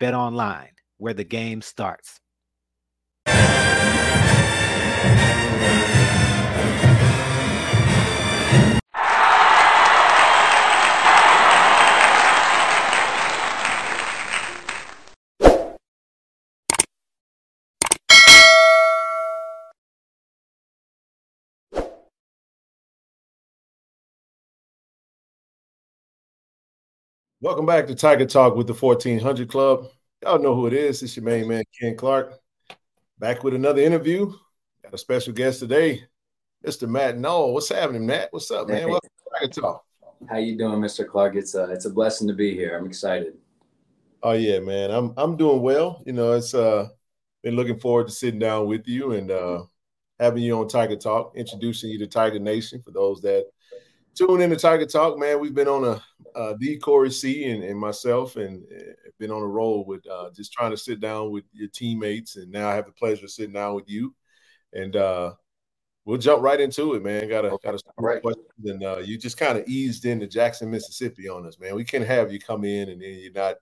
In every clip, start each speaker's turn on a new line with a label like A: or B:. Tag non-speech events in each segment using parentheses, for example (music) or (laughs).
A: Bet online, where the game starts.
B: Welcome back to Tiger Talk with the 1400 Klub. Y'all know who it is. It's your main man, Ken Clark. Back with another interview. Got a special guest today, Mr. Matt Knoll. What's happening, Matt? What's up, man?
C: Hey.
B: Welcome to Tiger Talk.
C: How you doing, Mr. Clark? It's a it's a blessing to be here. I'm excited.
B: Oh yeah, man. I'm I'm doing well. You know, it's uh been looking forward to sitting down with you and uh having you on Tiger Talk, introducing you to Tiger Nation for those that tune in to Tiger Talk, man. We've been on a uh, D Corey C and, and myself, and uh, been on a roll with uh, just trying to sit down with your teammates, and now I have the pleasure of sitting down with you, and uh, we'll jump right into it, man. Got a got a
C: Right.
B: questions, and uh, you just kind of eased into Jackson, Mississippi, on us, man. We can't have you come in and then you're not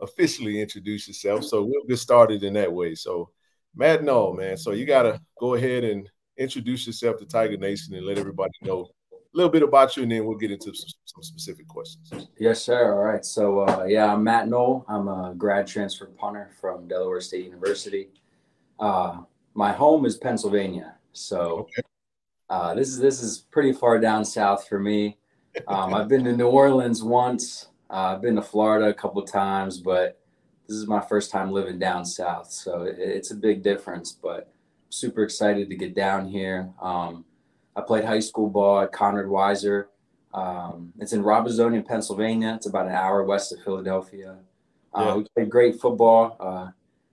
B: officially introduce yourself, so we'll get started in that way. So, Matt, no, man. So you got to go ahead and introduce yourself to Tiger Nation and let everybody know little bit about you, and then we'll get into some, some specific questions.
C: Yes, sir. All right. So uh, yeah, I'm Matt Knoll. I'm a grad transfer punter from Delaware State University. Uh, my home is Pennsylvania, so
B: Okay.
C: uh, this is this is pretty far down south for me. Um, I've been to New Orleans once. Uh, I've been to Florida a couple of times, but this is my first time living down south, so it, it's a big difference. But super excited to get down here. Um, I played high school ball at Conrad Weiser. Um, it's in Robesonia, Pennsylvania. It's about an hour west of Philadelphia. Uh,
B: Yeah.
C: We played great football. Uh,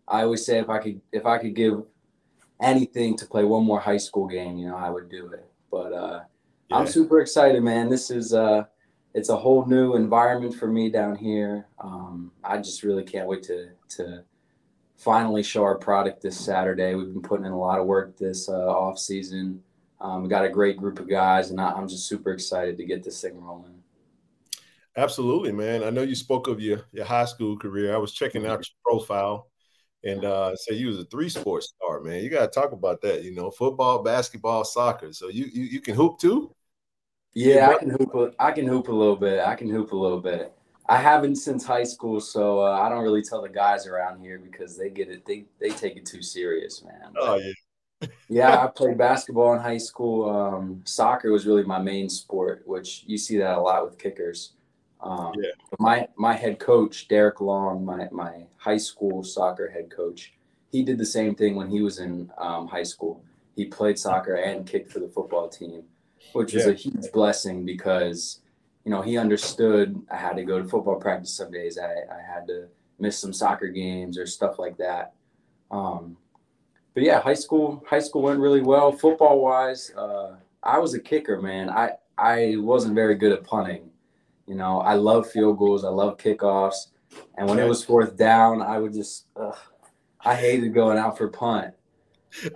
C: I always say if I could if I could give anything to play one more high school game, you know, I would do it. But uh, I'm super excited, man. This is uh, it's a whole new environment for me down here. Um, I just really can't wait to to finally show our product this Saturday. We've been putting in a lot of work this uh, off season. Um, we got a great group of guys, and I, I'm just super excited to get this thing rolling.
B: Absolutely, man. I know you spoke of your your high school career. I was checking out your profile, and uh, say you was a three sport star, man. You got to talk about that. You know, football, basketball, soccer. So you you, you can hoop too.
C: Yeah, I can hoop. A, I can hoop a little bit. I can hoop a little bit. I haven't since high school, so uh, I don't really tell the guys around here because they get it. They they take it too serious, man.
B: Oh yeah,
C: yeah, I played basketball in high school. Um, soccer was really my main sport, which you see that a lot with kickers. Um,
B: Yeah.
C: My my head coach Derek Long, my my high school soccer head coach, he did the same thing when he was in um, high school. He played soccer and kicked for the football team, which was
B: Yeah.
C: a huge blessing because you know he understood I had to go to football practice some days. I, I had to miss some soccer games or stuff like that. Um, but yeah, high school high school went really well. Football wise, uh, I was a kicker, man. I I wasn't very good at punting. You know, I love field goals. I love kickoffs. And when it was fourth down, I would just ugh, I hated going out for punt.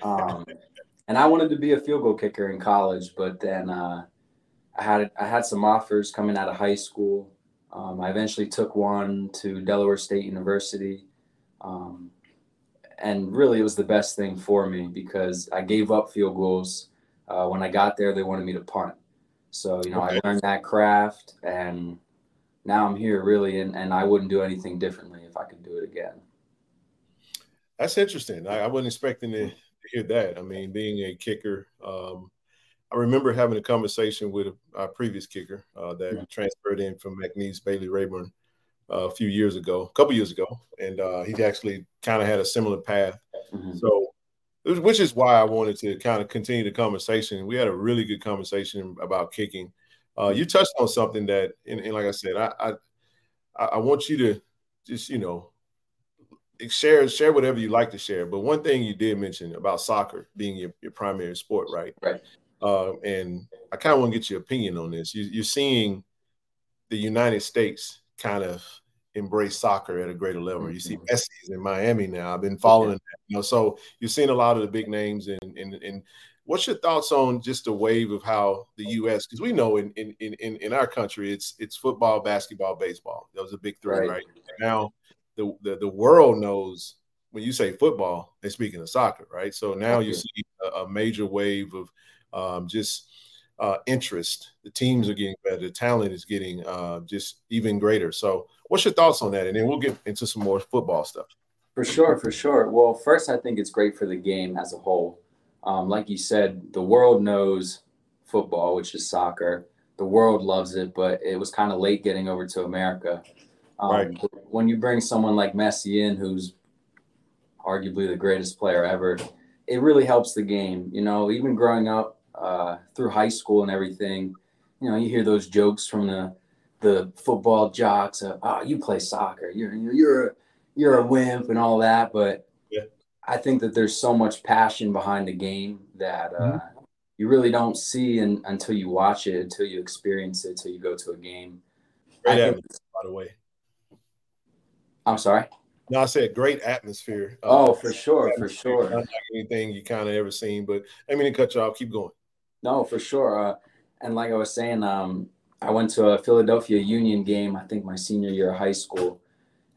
C: Um, and I wanted to be a field goal kicker in college, but then uh, I had I had some offers coming out of high school. Um, I eventually took one to Delaware State University. Um, and really it was the best thing for me because I gave up field goals. Uh, when I got there, they wanted me to punt. So, you know,
B: Okay.
C: I learned that craft and now I'm here really, and, and I wouldn't do anything differently if I could do it again.
B: that's interesting. I, I wasn't expecting to hear that. I mean, being a kicker, um, I remember having a conversation with a, previous kicker uh, that
C: Yeah.
B: transferred in from McNeese Bailey Rayburn a few years ago, a couple years ago, and uh, he actually kind of had a similar path.
C: Mhm.
B: So, which is why I wanted to kind of continue the conversation. We had a really good conversation about kicking. Uh, you touched on something that, and, and like I said, I, I I want you to just you know share share whatever you like to share. But one thing you did mention about soccer being your, your primary sport, right?
C: Right.
B: Uh, and I kind of want to get your opinion on this. You, you're seeing the United States kind of embrace soccer at a greater level. You see mm-hmm. Messi's in Miami now. I've been following that, you know. So you've seen a lot of the big names and and and what's your thoughts on just the wave of how the US because we know in in in in our country it's it's football, basketball, baseball. That was a big three, right? right? Now the, the the world knows when you say football, they're speaking of soccer, right? So now okay. you see a, a, major wave of um, just uh, interest. The teams are getting better. The talent is getting uh, just even greater. So, what's your thoughts on that? And then we'll get into some more football stuff.
C: For sure, for sure. Well, first, I think it's great for the game as a whole. Um, like you said, the world knows football, which is soccer. The world loves it, but it was kind of late getting over to America. Um, right. When you bring someone like Messi in, who's arguably the greatest player ever, it really helps the game. You know, even growing up uh, through high school and everything, you know, you hear those jokes from the the football jocks. Of, oh, you play soccer. You're you're a, you're a wimp and all that. But yeah. I think that there's so much passion behind the game that uh, mm-hmm. you really don't see in, until you watch it, until you experience it, until you go to a game.
B: Great think, by the way.
C: I'm sorry.
B: No, I said great atmosphere.
C: Uh, oh, for sure, for sure.
B: Not like anything you kind of ever seen, but I mean to cut you off. Keep going.
C: No, for sure. Uh, and like I was saying, um, I went to a Philadelphia Union game. I think my senior year of high school,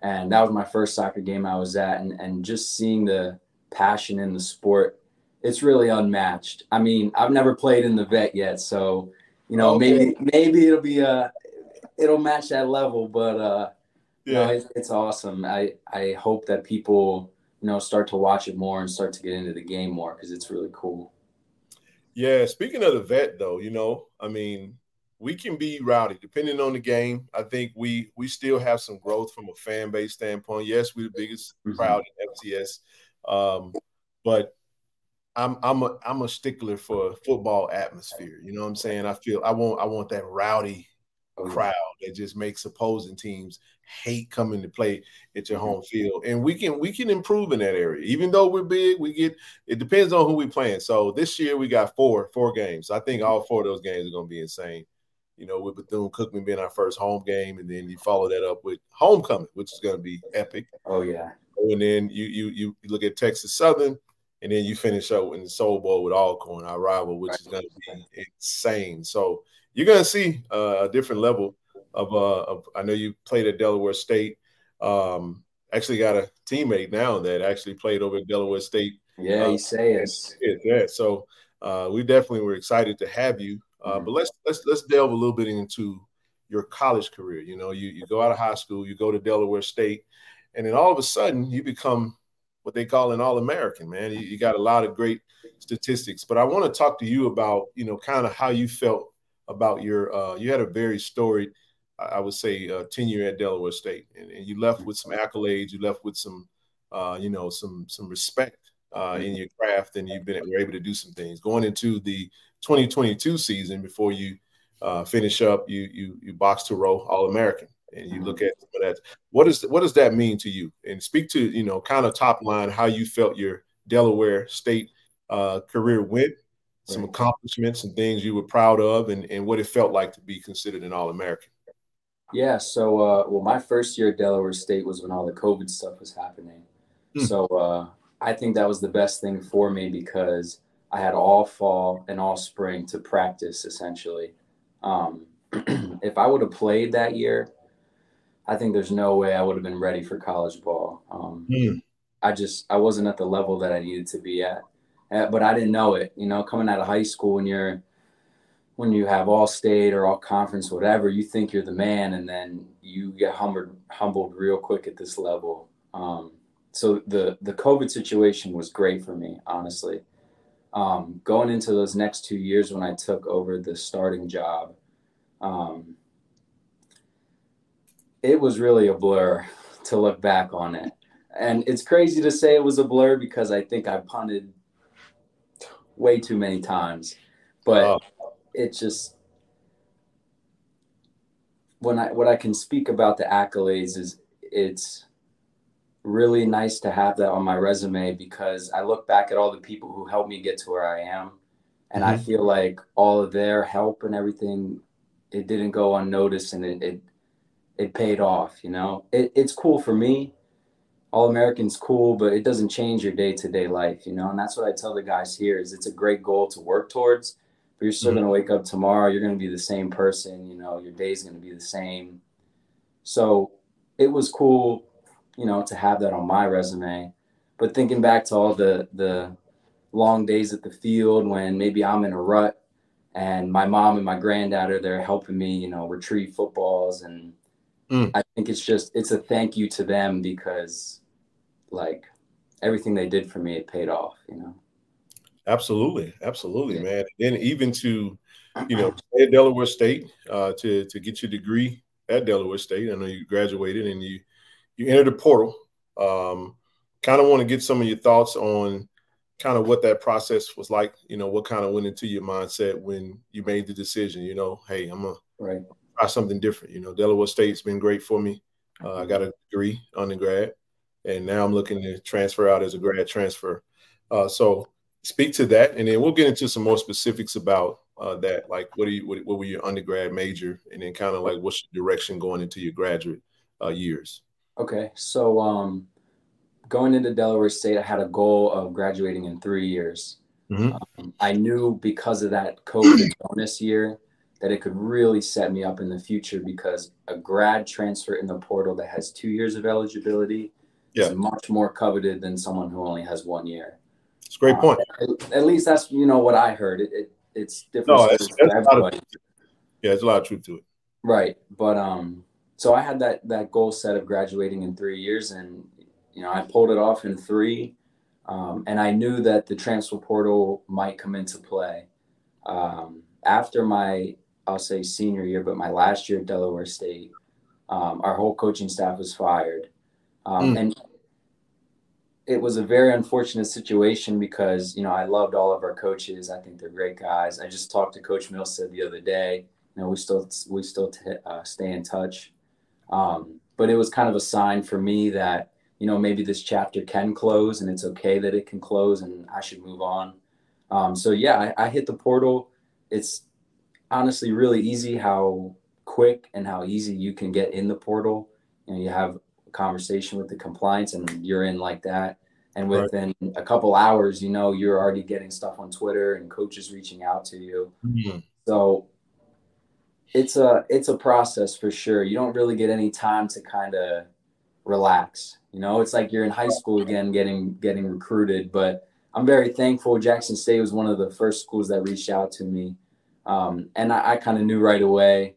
C: and that was my first soccer game I was at. And and just seeing the passion in the sport, it's really unmatched. I mean, I've never played in the vet yet, so you know, okay. maybe maybe it'll be a uh, it'll match that level, but. uh yeah. No, it's, it's awesome. I, I hope that people, you know, start to watch it more and start to get into the game more because it's really cool.
B: Yeah. Speaking of the vet, though, you know, I mean, we can be rowdy depending on the game. I think we we still have some growth from a fan base standpoint. Yes, we're the biggest mm-hmm. crowd in FCS, um, but I'm I'm a I'm a stickler for football atmosphere. You know what I'm saying? I feel I want I want that rowdy Mm-hmm. crowd that just makes opposing teams hate coming to play at your home field. And we can we can improve in that area. Even though we're big, we get it depends on who we playing. So this year we got four four games. I think all four of those games are going to be insane. You know, with Bethune Cookman being our first home game, and then you follow that up with homecoming, which is going to be epic.
C: Oh yeah.
B: Oh, and then you you you look at Texas Southern, and then you finish up in the Soul Bowl with Alcorn, our rival, which right. is going to be insane. So you're going to see uh, a different level of, uh, of I know you played at Delaware State. Um, actually got a teammate now that actually played over at Delaware State.
C: Yeah, uh, says.
B: Yeah, so uh, we definitely were excited to have you. Uh, mm-hmm. But let's let's let's delve a little bit into your college career. You know, you you go out of high school, you go to Delaware State, and then all of a sudden you become what they call an All-American. Man, you, you got a lot of great statistics. But I want to talk to you about you know kind of how you felt about your. Uh, you had a very storied I would say, uh, tenure at Delaware State, and, and, you left with some accolades. You left with some, uh, you know, some some respect uh, in your craft, and you've been were able to do some things going into the 2022 season before you uh, finish up. You you you box to row All American, and you look at that. What is what does that mean to you? And speak to you know kind of top line how you felt your Delaware State uh, career went some accomplishments and things you were proud of and, and what it felt like to be considered an all-american
C: yeah. So, uh, well, my first year at Delaware State was when all the COVID stuff was happening. Hmm. So, uh, I think that was the best thing for me because I had all fall and all spring to practice essentially. Um, (clears throat) if I would have played that year, I think there's no way I would have been ready for college ball. Um, hmm. I just I wasn't at the level that I needed to be at, but I didn't know it. You know, coming out of high school when you're when you have all state or all conference, whatever, you think you're the man, and then you get humbled humbled real quick at this level. Um, so the the COVID situation was great for me, honestly. Um, going into those next two years when I took over the starting job, um, it was really a blur to look back on it. And it's crazy to say it was a blur because I think I punted way too many times. But oh it just when I what I can speak about the accolades is it's really nice to have that on my resume because I look back at all the people who helped me get to where I am. And mm-hmm. I feel like all of their help and everything, it didn't go unnoticed and it, it, it paid off, you know, it, it's cool for me. All Americans cool, but it doesn't change your day to day life, you know? And that's what I tell the guys here is it's a great goal to work towards, but you're still mm-hmm. going to wake up tomorrow. You're going to be the same person, you know, your day's going to be the same. So it was cool you know, to have that on my resume. But thinking back to all the the long days at the field when maybe I'm in a rut and my mom and my granddad are there helping me, you know, retrieve footballs and mm. I think it's just it's a thank you to them because like everything they did for me it paid off, you know.
B: Absolutely, absolutely, yeah. man. And then even to, you know, at Delaware State, uh, to to get your degree at Delaware State. I know you graduated and you you entered the portal. Um, kind of want to get some of your thoughts on kind of what that process was like. You know, what kind of went into your mindset when you made the decision. You know, hey, I'm gonna right. Try something different. You know, Delaware State's been great for me. Uh, I got a degree undergrad, and now I'm looking to transfer out as a grad transfer. Uh, so speak to that, and then we'll get into some more specifics about uh, that. Like, what do you what, what, were your undergrad major, and then kind of like what's your direction going into your graduate uh, years.
C: Okay, so um, going into Delaware State, I had a goal of graduating in three years. Mm-hmm. Um, I knew because of that COVID bonus year that it could really set me up in the future because a grad transfer in the portal that has two years of eligibility yeah. is much more coveted than someone who only has one year.
B: It's a great point.
C: Uh, at, at, least that's you know what I heard. It, it it's different. No, it's,
B: it's of, yeah, there's a lot of truth to it.
C: Right, but um, so I had that that goal set of graduating in three years, and you know I pulled it off in three. Um, and I knew that the transfer portal might come into play um, after my I'll say senior year, but my last year at Delaware State. Um, our whole coaching staff was fired, mm. and it was a very unfortunate situation because you know I loved all of our coaches. I think they're great guys. I just talked to Coach Milstead the other day. You know, we still we still t- uh, stay in touch. Um, but it was kind of a sign for me that, you know, maybe this chapter can close and it's okay that it can close and I should move on. Um, so yeah, I, I hit the portal. It's honestly really easy how quick and how easy you can get in the portal. You know, you have a conversation with the compliance and you're in like that. And within right. a couple hours, you know, you're already getting stuff on Twitter and coaches reaching out to you. Mm-hmm. So it's a it's a process for sure. You don't really get any time to kind of relax. You know, it's like you're in high school again, getting getting recruited. But I'm very thankful. Jackson State was one of the first schools that reached out to me, um, and I, I kind of knew right away,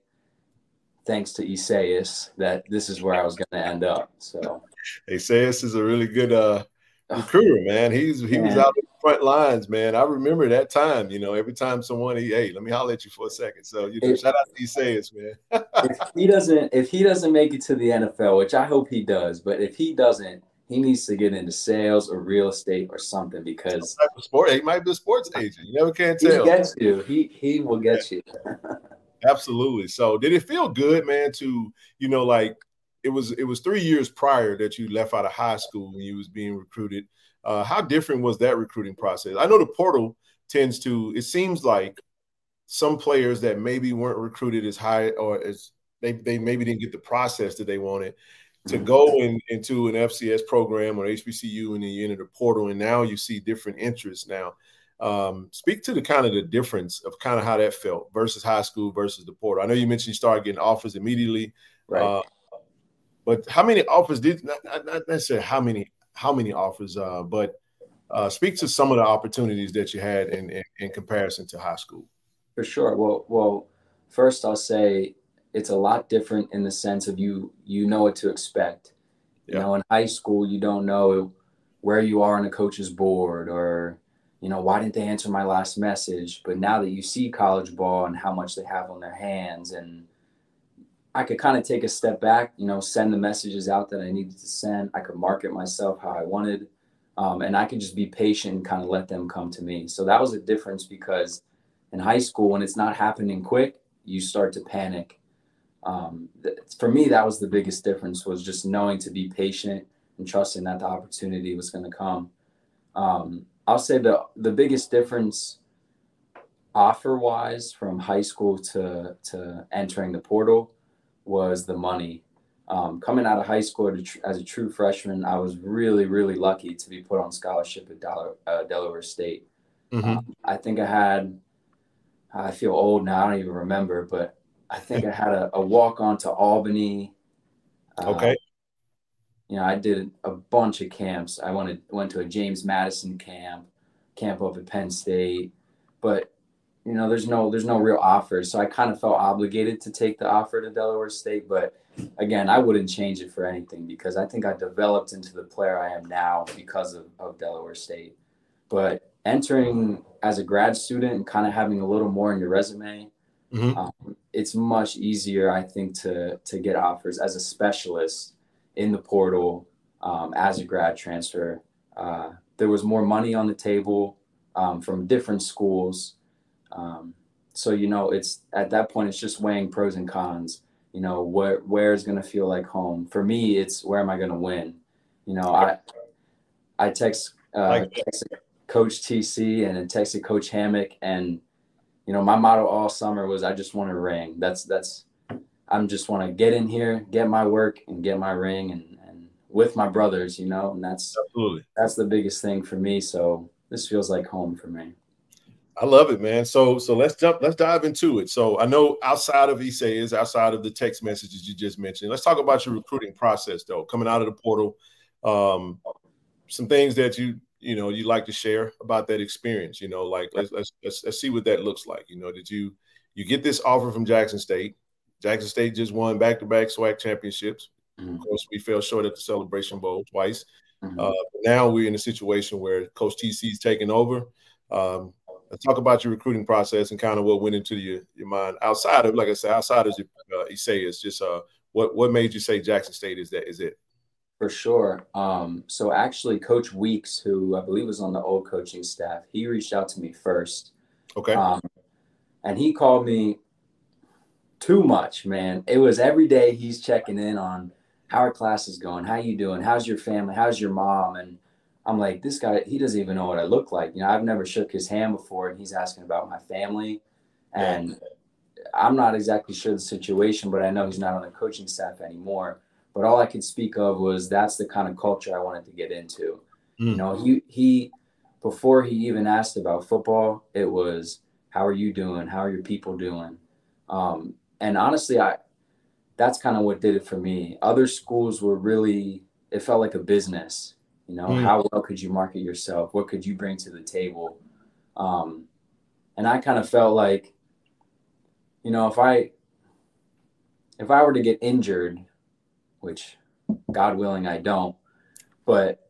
C: thanks to Isaias, that this is where I was going to end up. So,
B: Isaias is a really good uh, recruiter, man. He's he was out in front lines, man. I remember that time. You know, every time someone, he, hey, let me holler at you for a second. So you know, if, shout out to Isaias, man. (laughs)
C: if he doesn't, if he doesn't make it to the NFL, which I hope he does, but if he doesn't, he needs to get into sales or real estate or something because
B: sport. He might be a sports agent. You never can tell.
C: He gets you. He he will get you. (laughs)
B: Absolutely. So, did it feel good, man? To you know, like it was it was three years prior that you left out of high school when you was being recruited uh, how different was that recruiting process? I know the portal tends to, it seems like some players that maybe weren't recruited as high or as they, they maybe didn't get the process that they wanted to go in, into an FCS program or HBCU and then you enter the portal and now you see different interests now. Um, speak to the kind of the difference of kind of how that felt versus high school versus the portal. I know you mentioned you started getting offers immediately, right? Uh, but how many offers did not, not necessarily how many how many offers, uh, but uh, speak to some of the opportunities that you had in, in, in comparison to high school.
C: For sure. Well, well, first I'll say it's a lot different in the sense of you you know what to expect. Yeah. You know, in high school you don't know where you are on a coach's board or you know why didn't they answer my last message but now that you see college ball and how much they have on their hands and I could kind of take a step back, you know, send the messages out that I needed to send. I could market myself how I wanted. Um, and I could just be patient and kind of let them come to me. So that was a difference because in high school, when it's not happening quick, you start to panic. Um, th- for me, that was the biggest difference was just knowing to be patient and trusting that the opportunity was going to come. Um, I'll say the the biggest difference offer wise from high school to to entering the portal was the money. Um, coming out of high school as a true freshman, I was really really lucky to be put on scholarship at Dollar, uh, Delaware State. Mm-hmm. Um, I think I had I feel old now. I don't even remember, but I think I had a, a walk on to Albany.
B: Uh, okay.
C: You know, I did a bunch of camps. I went to, went to a James Madison camp, camp up at Penn State, but you know, there's no there's no real offers. So I kind of felt obligated to take the offer to Delaware State. But again, I wouldn't change it for anything because I think I developed into the player I am now because of, of Delaware State. But entering as a grad student and kind of having a little more in your resume, mm-hmm. um, it's much easier, I think, to to get offers as a specialist in the portal um, as a grad transfer. Uh, there was more money on the table um, from different schools, um, so you know, it's at that point, it's just weighing pros and cons. You know, where where is going to feel like home? For me, it's where am I going to win? You know, I I text, uh, like text Coach TC and then texted Coach Hammock. And, you know, my motto all summer was I just want a ring. That's, that's, I'm just want to get in here, get my work and get my ring and, and with my brothers, you know, and that's,
B: absolutely,
C: that's the biggest thing for me. So this feels like home for me.
B: I love it, man. So so let's jump, let's dive into it. So I know outside of is outside of the text messages you just mentioned, let's talk about your recruiting process though, coming out of the portal. Um, some things that you you know you like to share about that experience you know like let's, let's let's let's see what that looks like you know did you you get this offer from jackson state. Jackson state just won back-to-back SWAC championships. Mm-hmm. of course we fell short at the celebration bowl twice. Mm-hmm. uh, now we're in a situation where coach tc's taking over. Um, talk about your recruiting process and kind of what went into your, your mind outside of like i said outside of uh, it's just uh, what what made you say jackson state is that is it
C: for sure. Um, so actually, Coach Weeks, who I believe was on the old coaching staff, he reached out to me first.
B: Okay.
C: Um, and he called me too much, man. It was every day he's checking in on how our class is going, how you doing, how's your family, how's your mom, and I'm like, this guy, he doesn't even know what I look like. You know, I've never shook his hand before, and he's asking about my family, and I'm not exactly sure the situation, but I know he's not on the coaching staff anymore. But all I could speak of was that's the kind of culture I wanted to get into. Mm. You know, he he before he even asked about football, it was how are you doing? How are your people doing? Um, and honestly, I that's kind of what did it for me. Other schools were really it felt like a business. You know, mm. how well could you market yourself? What could you bring to the table? Um, and I kind of felt like, you know, if I if I were to get injured which God willing, I don't. But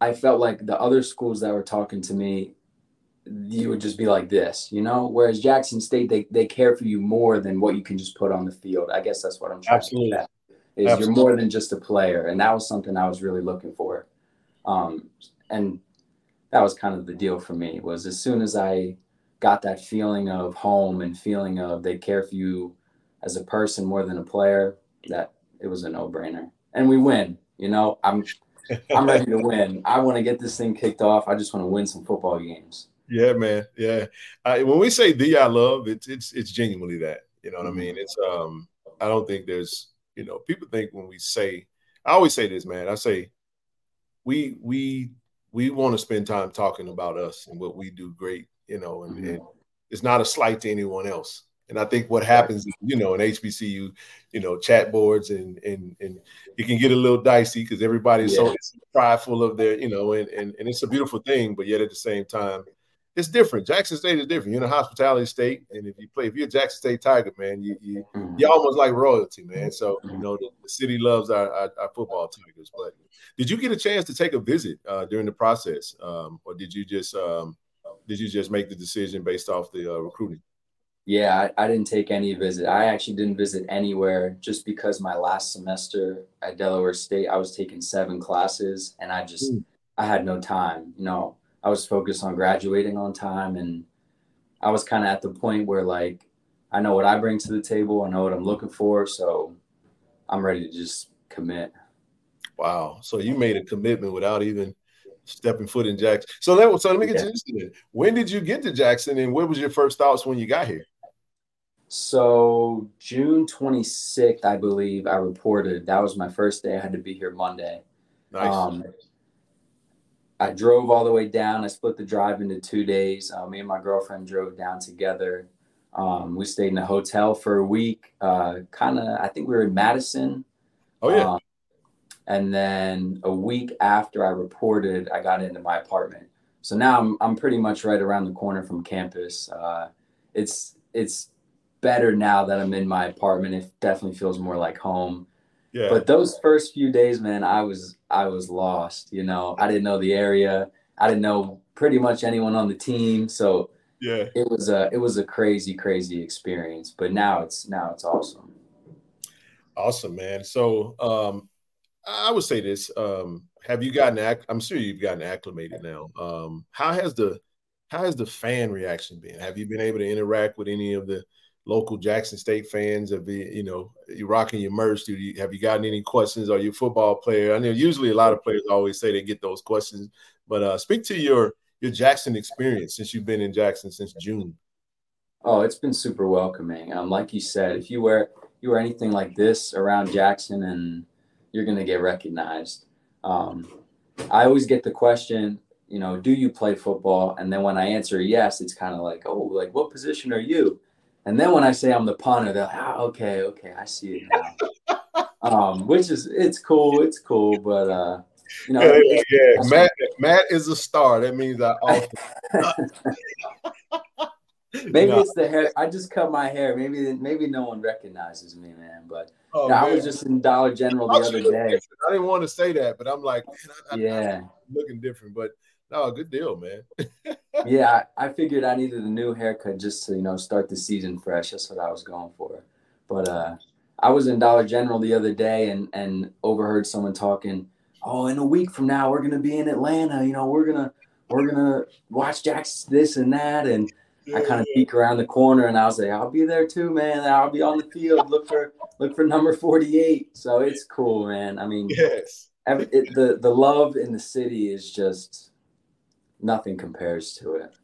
C: I felt like the other schools that were talking to me, you would just be like this, you know? Whereas Jackson State, they, they care for you more than what you can just put on the field. I guess that's what I'm trying Absolutely. to get at. Is Absolutely. you're more than just a player. And that was something I was really looking for. Um, and that was kind of the deal for me was as soon as I got that feeling of home and feeling of they care for you as a person more than a player, that it was a no brainer. And we win. You know, I'm I'm ready to win. I want to get this thing kicked off. I just want to win some football games.
B: Yeah, man. Yeah. I, when we say the I love, it's it's it's genuinely that. You know what mm-hmm. I mean? It's um. I don't think there's you know people think when we say I always say this, man. I say we we we want to spend time talking about us and what we do great. You know, and, mm-hmm. and it's not a slight to anyone else. And I think what happens, you know, in HBCU, you know, chat boards and and and it can get a little dicey because everybody's yeah. so prideful of their, you know, and, and and it's a beautiful thing, but yet at the same time, it's different. Jackson State is different. You're in a hospitality state, and if you play, if you're a Jackson State Tiger, man, you you mm-hmm. you're almost like royalty, man. So you know the, the city loves our, our, our, football Tigers. But did you get a chance to take a visit uh, during the process, um, or did you just um, did you just make the decision based off the uh, recruiting?
C: Yeah, I, I, didn't take any visit. I actually didn't visit anywhere just because my last semester at Delaware State, I was taking seven classes and I just, mm. I had no time. You know, I was focused on graduating on time and I was kind of at the point where like, I know what I bring to the table. I know what I'm looking for. So I'm ready to just commit.
B: Wow. So you made a commitment without even stepping foot in Jackson. So let, so let me get yeah. to this. When did you get to Jackson and what was your first thoughts when you got here?
C: So June 26th, I believe I reported that was my first day. I had to be here Monday. Nice. Um, I drove all the way down. I split the drive into two days. Uh, me and my girlfriend drove down together. Um, we stayed in a hotel for a week. Uh, kind of, I think we were in Madison.
B: Oh yeah. Um,
C: and then a week after I reported, I got into my apartment. So now I'm I'm pretty much right around the corner from campus. Uh, it's it's better now that I'm in my apartment. It definitely feels more like home. Yeah. But those first few days, man, I was I was lost. You know, I didn't know the area. I didn't know pretty much anyone on the team. So
B: yeah,
C: it was a it was a crazy crazy experience. But now it's now it's awesome.
B: Awesome, man. So um, I would say this: um, Have you gotten? I'm sure you've gotten acclimated now. Um, how has the how has the fan reaction been? Have you been able to interact with any of the local Jackson State fans? Have you, you know, you rocking your merch? Do you have you gotten any questions? Are you a football player? I know usually a lot of players always say they get those questions, but uh, speak to your your Jackson experience since you've been in Jackson since June.
C: Oh, it's been super welcoming. Um, like you said, if you wear you wear anything like this around Jackson and you're to get recognized. Um, I always get the question, you know, do you play football? And then when I answer yes, it's kind of like, oh, like what position are you? And then when I say I'm the punter, they're like, oh, okay, okay, I see it now. um, which is it's cool, it's cool, but uh, you know,
B: yeah, yeah. Matt, Matt is a star. That means I (laughs) often.
C: maybe no. it's the hair. I just cut my hair. Maybe maybe no one recognizes me, man. But oh, man. I was just in Dollar General the other day.
B: I didn't want to say that, but I'm like,
C: I, yeah,
B: I'm looking different. But no, good deal, man. (laughs)
C: yeah, I, I, figured I needed a new haircut just to you know start the season fresh. That's what I was going for. But uh, I was in Dollar General the other day and and overheard someone talking. Oh, in a week from now, we're gonna be in Atlanta. You know, we're gonna we're gonna watch Jack's this and that and I kind of peek around the corner and I was like, I'll be there too, man. I'll be on the field. Look for look for number 48. So it's cool, man. I mean,
B: yes.
C: Every, it, the the love in the city is just nothing compares to it.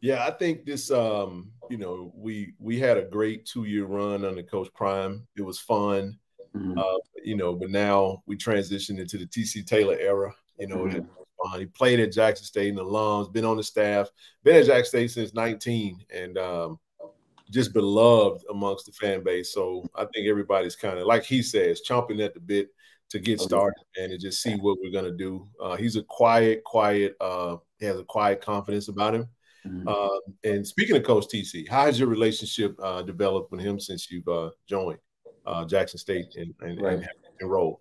B: Yeah, I think this um, you know, we we had a great two-year run under Coach Prime. It was fun. Mm-hmm. Uh, you know, but now we transitioned into the TC Taylor era, you know, mm-hmm. Uh, he played at Jackson State in the alums, been on the staff, been at Jackson State since 19, and um, just beloved amongst the fan base. So I think everybody's kind of, like he says, chomping at the bit to get started and to just see what we're going to do. Uh, he's a quiet, quiet, uh, he has a quiet confidence about him. Mm-hmm. Uh, and speaking of Coach TC, how has your relationship uh, developed with him since you've uh, joined uh, Jackson State and, and, right. and enrolled?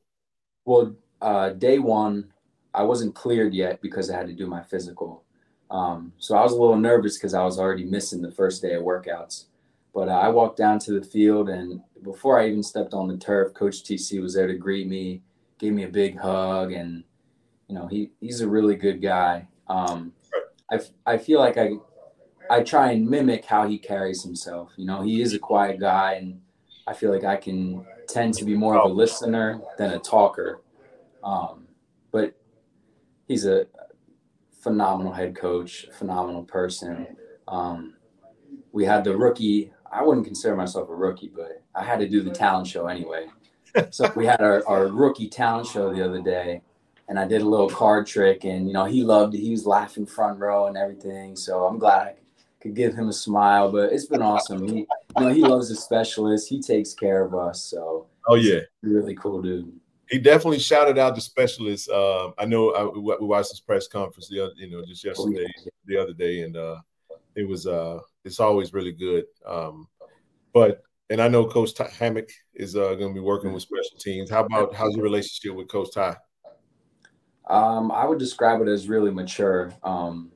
C: Well, uh, day one, I wasn't cleared yet because I had to do my physical. Um, so I was a little nervous because I was already missing the first day of workouts. But uh, I walked down to the field, and before I even stepped on the turf, Coach TC was there to greet me, gave me a big hug, and you know he he's a really good guy. Um, I, I feel like I I try and mimic how he carries himself. You know, he is a quiet guy, and I feel like I can tend to be more of a listener than a talker. Um, but he's a phenomenal head coach, phenomenal person. Um, we had the rookie. I wouldn't consider myself a rookie, but I had to do the talent show anyway. so we had our, our rookie talent show the other day, and I did a little card trick, and you know he loved it. He was laughing front row and everything. So I'm glad I could give him a smile. But it's been awesome. He, you know, he loves the specialist. He takes care of us. So
B: oh yeah,
C: really cool dude
B: he definitely shouted out the specialists. Uh, I know I, we watched his press conference the other, you know, just yesterday, the other day, and uh, it was uh, it's always really good. Um, but and I know Coach Ty Hammock is uh, going to be working with special teams. How about how's your relationship with Coach Ty?
C: Um, I would describe it as really mature. Um,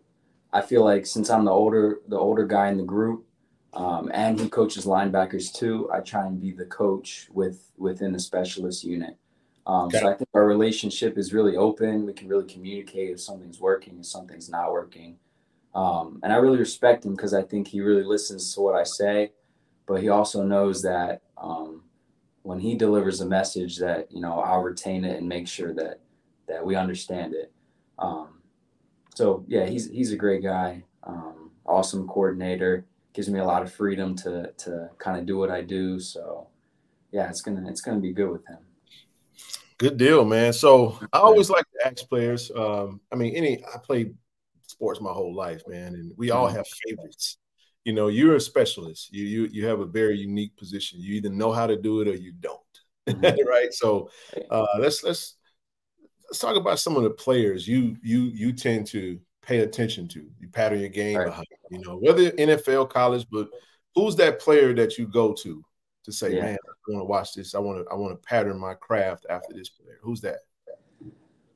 C: I feel like since I'm the older the older guy in the group, um, and he coaches linebackers too, I try and be the coach with within the specialist unit. Um, okay. So I think our relationship is really open. We can really communicate if something's working, if something's not working. Um, and I really respect him because I think he really listens to what I say, but he also knows that um, when he delivers a message that you know I'll retain it and make sure that that we understand it. Um, so yeah, he's he's a great guy, um, awesome coordinator, gives me a lot of freedom to to kind of do what I do. So yeah, it's gonna it's gonna be good with him.
B: Good deal, man. So I always like to ask players. Um, I mean, any I played sports my whole life, man, and we all mm-hmm. have favorites. You know, you're a specialist. You you you have a very unique position. You either know how to do it or you don't. (laughs) Mm-hmm. right. So uh, let's let's let's talk about some of the players you you you tend to pay attention to. You pattern your game right. behind. You know, whether NFL, college, but who's that player that you go to to say, yeah. man, I want to watch this. I want to I want to pattern my craft after this player. Who's that?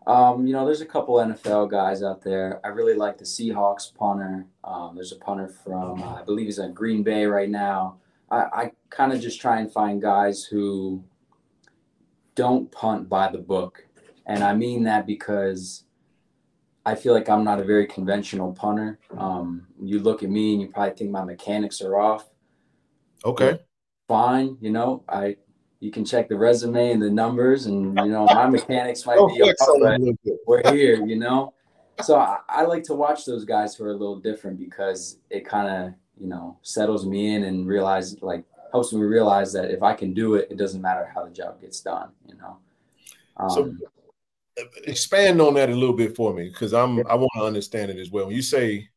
C: Um, you know, there's a couple NFL guys out there. I really like the Seahawks punter. Um, there's a punter from, uh, I believe he's in Green Bay right now. I, I kind of just try and find guys who don't punt by the book. And I mean that because I feel like I'm not a very conventional punter. Um, you look at me and you probably think my mechanics are off.
B: Okay.
C: Fine. You know, I you can check the resume and the numbers, and you know my (laughs) mechanics might be up, but we're here, you know. So I, I, like to watch those guys who are a little different because it kind of you know settles me in and realize like helps me realize that if I can do it, it doesn't matter how the job gets done, you know.
B: Um, so expand on that a little bit for me because I'm I want to understand it as well. When you say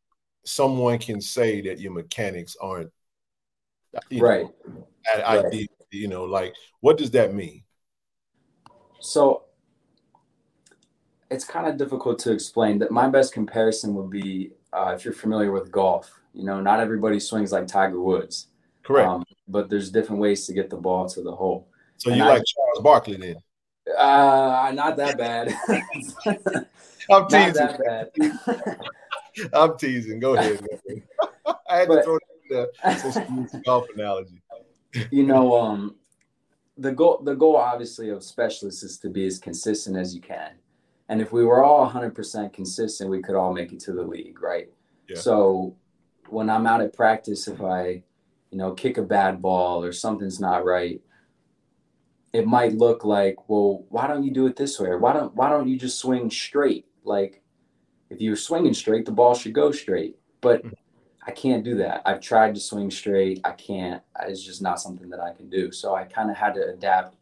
B: someone can say that your mechanics aren't
C: right,
B: know, right. ideal you know, like what does that mean?
C: So it's kind of difficult to explain. That my best comparison would be uh, if you're familiar with golf. You know, not everybody swings like Tiger Woods.
B: Correct. Um,
C: but there's different ways to get the ball to the hole.
B: So you I, like Charles Barkley then?
C: Uh, not that (laughs) bad.
B: I'm teasing. Bad. (laughs) I'm teasing. Go ahead. (laughs) I had but, to throw the golf analogy
C: you know, um, the goal the goal obviously of specialists is to be as consistent as you can. And if we were all 100% consistent, we could all make it to the league, right? Yeah. So when I'm out at practice, if I, you know, kick a bad ball or something's not right, it might look like, well, why don't you do it this way? Or why don't why don't you just swing straight? Like if you're swinging straight, the ball should go straight. But mm-hmm. I can't do that. I've tried to swing straight. I can't. It's just not something that I can do. So I kind of had to adapt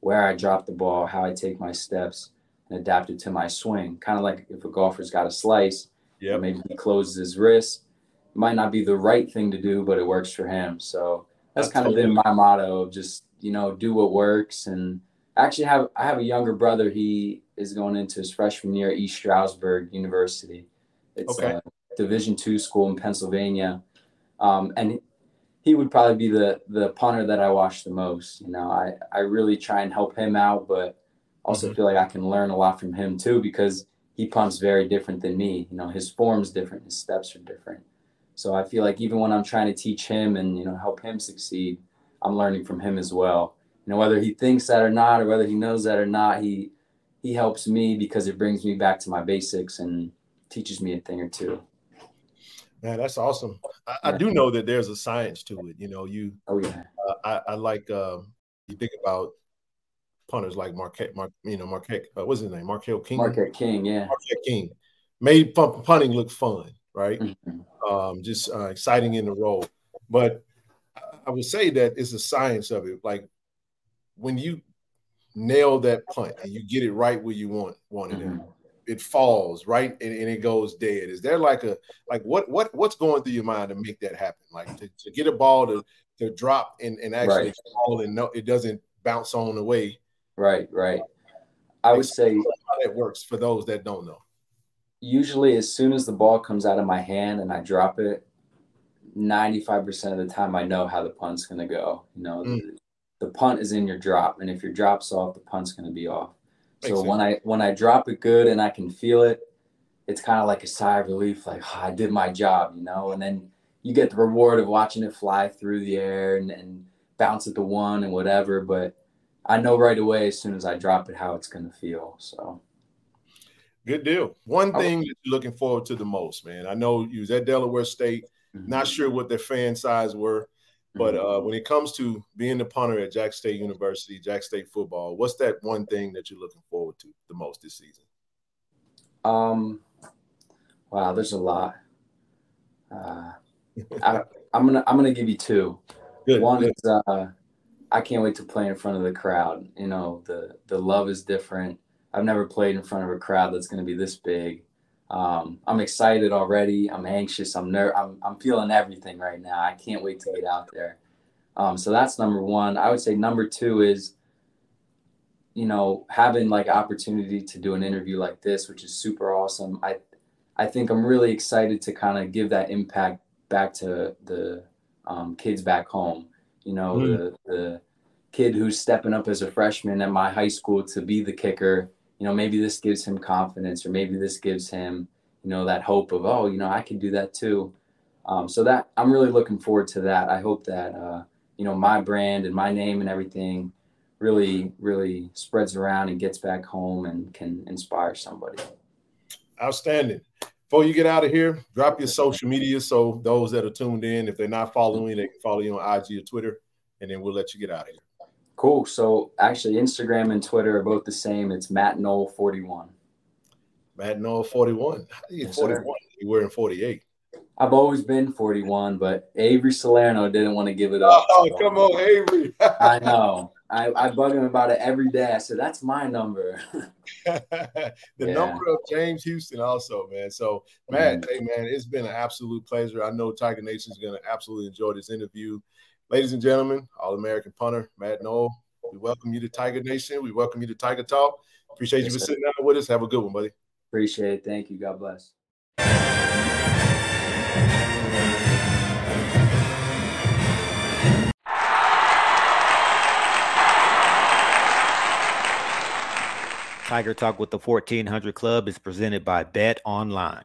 C: where I drop the ball, how I take my steps, and adapt it to my swing. Kind of like if a golfer's got a slice, yeah, maybe he closes his wrist. It might not be the right thing to do, but it works for him. So that's, that's kind totally. of been my motto of just you know do what works. And actually have I have a younger brother. He is going into his freshman year at East Stroudsburg University. It's okay. Uh, Division two school in Pennsylvania, um, and he would probably be the the punter that I watch the most. You know, I I really try and help him out, but also mm-hmm. feel like I can learn a lot from him too because he punts very different than me. You know, his form's different, his steps are different. So I feel like even when I'm trying to teach him and you know help him succeed, I'm learning from him as well. You know, whether he thinks that or not, or whether he knows that or not, he he helps me because it brings me back to my basics and teaches me a thing or two.
B: Man, that's awesome. I, I, do know that there's a science to it. You know, you.
C: Oh yeah.
B: Uh, I, I like uh, you think about punters like Marquette, Mark, you know, Marquette. Uh, what's his name? Markel King.
C: Marquette King, yeah.
B: Marquette King made punting look fun, right? Mm-hmm. Um, just uh, exciting in the role. But I would say that it's a science of it. Like when you nail that punt and you get it right where you want wanted mm-hmm. it it falls right and, and, it goes dead is there like a like what what what's going through your mind to make that happen like to, to get a ball to to drop and, and actually right. fall and no it doesn't bounce on the way
C: right right i would say
B: how that works for those that don't know
C: usually as soon as the ball comes out of my hand and i drop it 95% of the time i know how the punt's going to go you know mm. the, the punt is in your drop and if your drop's off the punt's going to be off so sense. when I when I drop it good and I can feel it, it's kind of like a sigh of relief, like oh, I did my job, you know. And then you get the reward of watching it fly through the air and, and bounce at the one and whatever. But I know right away as soon as I drop it how it's going to feel. So.
B: Good deal. One thing that you're looking forward to the most, man. I know you was at Delaware State. Mm-hmm. Not sure what their fan size were. But mm-hmm. uh, when it comes to being the punter at Jack State University, Jack State football, what's that one thing that you're looking forward to the most this season?
C: Um, wow, there's a lot. Uh, I, am gonna I'm gonna give you two. Good, One good. is uh, I can't wait to play in front of the crowd. You know, the the love is different. I've never played in front of a crowd that's going to be this big. Um, I'm excited already. I'm anxious. I'm ner- I'm I'm feeling everything right now. I can't wait to get out there. Um, so that's number one. I would say number two is, you know, having like opportunity to do an interview like this, which is super awesome. I I think I'm really excited to kind of give that impact back to the um, kids back home. You know, mm. the the kid who's stepping up as a freshman at my high school to be the kicker you know, maybe this gives him confidence or maybe this gives him, you know, that hope of, oh, you know, I can do that too. Um, so that I'm really looking forward to that. I hope that, uh, you know, my brand and my name and everything really, really spreads around and gets back home and can inspire somebody.
B: Outstanding. Before you get out of here, drop your social media so those that are tuned in, if they're not following, they can follow you on IG or Twitter, and then we'll let you get out of here.
C: Cool. So actually, Instagram and Twitter are both the same. It's Matt Knoll forty one.
B: Matt Knoll forty one. Yes, forty one. You were in forty eight.
C: I've always been 41, but Avery Salerno didn't want to give it up.
B: Oh, so. come on, Avery. (laughs)
C: I know. I, I bug him about it every day. I said, that's my number. (laughs)
B: the yeah. number of James Houston, also, man. So, Matt, mm-hmm. hey, man, it's been an absolute pleasure. I know Tiger Nation is going to absolutely enjoy this interview. Ladies and gentlemen, All American punter Matt Knoll, we welcome you to Tiger Nation. We welcome you to Tiger Talk. Appreciate yes, you for sitting down with us. Have a good one, buddy.
C: Appreciate it. Thank you. God bless.
A: Tiger Talk with the 1400 Klub is presented by Bet Online.